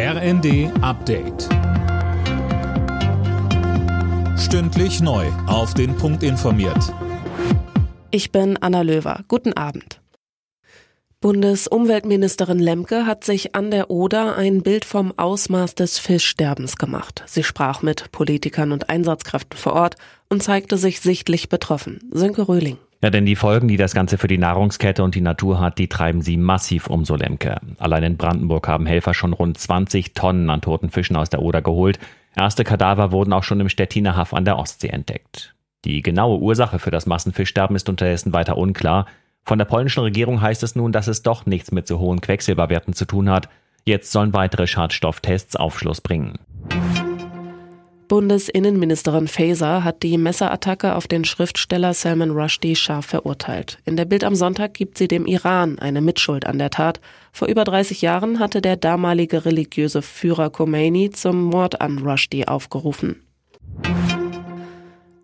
RND Update. Stündlich neu. Auf den Punkt informiert. Ich bin Anna Löwer. Guten Abend. Bundesumweltministerin Lemke hat sich an der Oder ein Bild vom Ausmaß des Fischsterbens gemacht. Sie sprach mit Politikern und Einsatzkräften vor Ort und zeigte sich sichtlich betroffen. Sönke Röhling. Ja, denn die Folgen, die das Ganze für die Nahrungskette und die Natur hat, die treiben sie massiv um, so Lemke. Allein in Brandenburg haben Helfer schon rund 20 Tonnen an toten Fischen aus der Oder geholt. Erste Kadaver wurden auch schon im Stettiner Haff an der Ostsee entdeckt. Die genaue Ursache für das Massenfischsterben ist unterdessen weiter unklar. Von der polnischen Regierung heißt es nun, dass es doch nichts mit so hohen Quecksilberwerten zu tun hat. Jetzt sollen weitere Schadstofftests Aufschluss bringen. Bundesinnenministerin Faeser hat die Messerattacke auf den Schriftsteller Salman Rushdie scharf verurteilt. In der Bild am Sonntag gibt sie dem Iran eine Mitschuld an der Tat. Vor über 30 Jahren hatte der damalige religiöse Führer Khomeini zum Mord an Rushdie aufgerufen.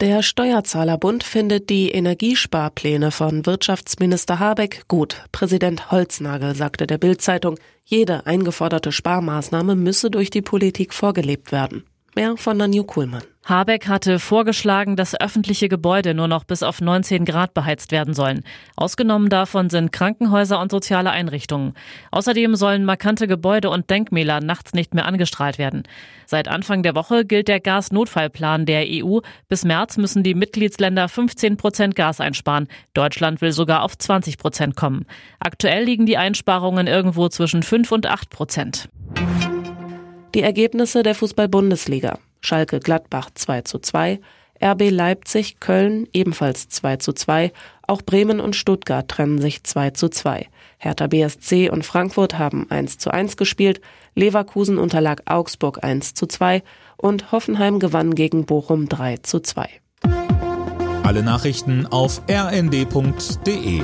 Der Steuerzahlerbund findet die Energiesparpläne von Wirtschaftsminister Habeck gut. Präsident Holznagel sagte der Bild-Zeitung, jede eingeforderte Sparmaßnahme müsse durch die Politik vorgelebt werden. Mehr von Nanju Kuhlmann. Habeck hatte vorgeschlagen, dass öffentliche Gebäude nur noch bis auf 19 Grad beheizt werden sollen. Ausgenommen davon sind Krankenhäuser und soziale Einrichtungen. Außerdem sollen markante Gebäude und Denkmäler nachts nicht mehr angestrahlt werden. Seit Anfang der Woche gilt der Gasnotfallplan der EU. Bis März müssen die Mitgliedsländer 15 Prozent Gas einsparen. Deutschland will sogar auf 20 Prozent kommen. Aktuell liegen die Einsparungen irgendwo zwischen 5 und 8 Prozent. Die Ergebnisse der Fußball-Bundesliga. Schalke Gladbach 2 zu 2, RB Leipzig Köln ebenfalls 2 zu 2, auch Bremen und Stuttgart trennen sich 2 zu 2. Hertha BSC und Frankfurt haben 1 zu 1 gespielt, Leverkusen unterlag Augsburg 1 zu 2 und Hoffenheim gewann gegen Bochum 3 zu 2. Alle Nachrichten auf rnd.de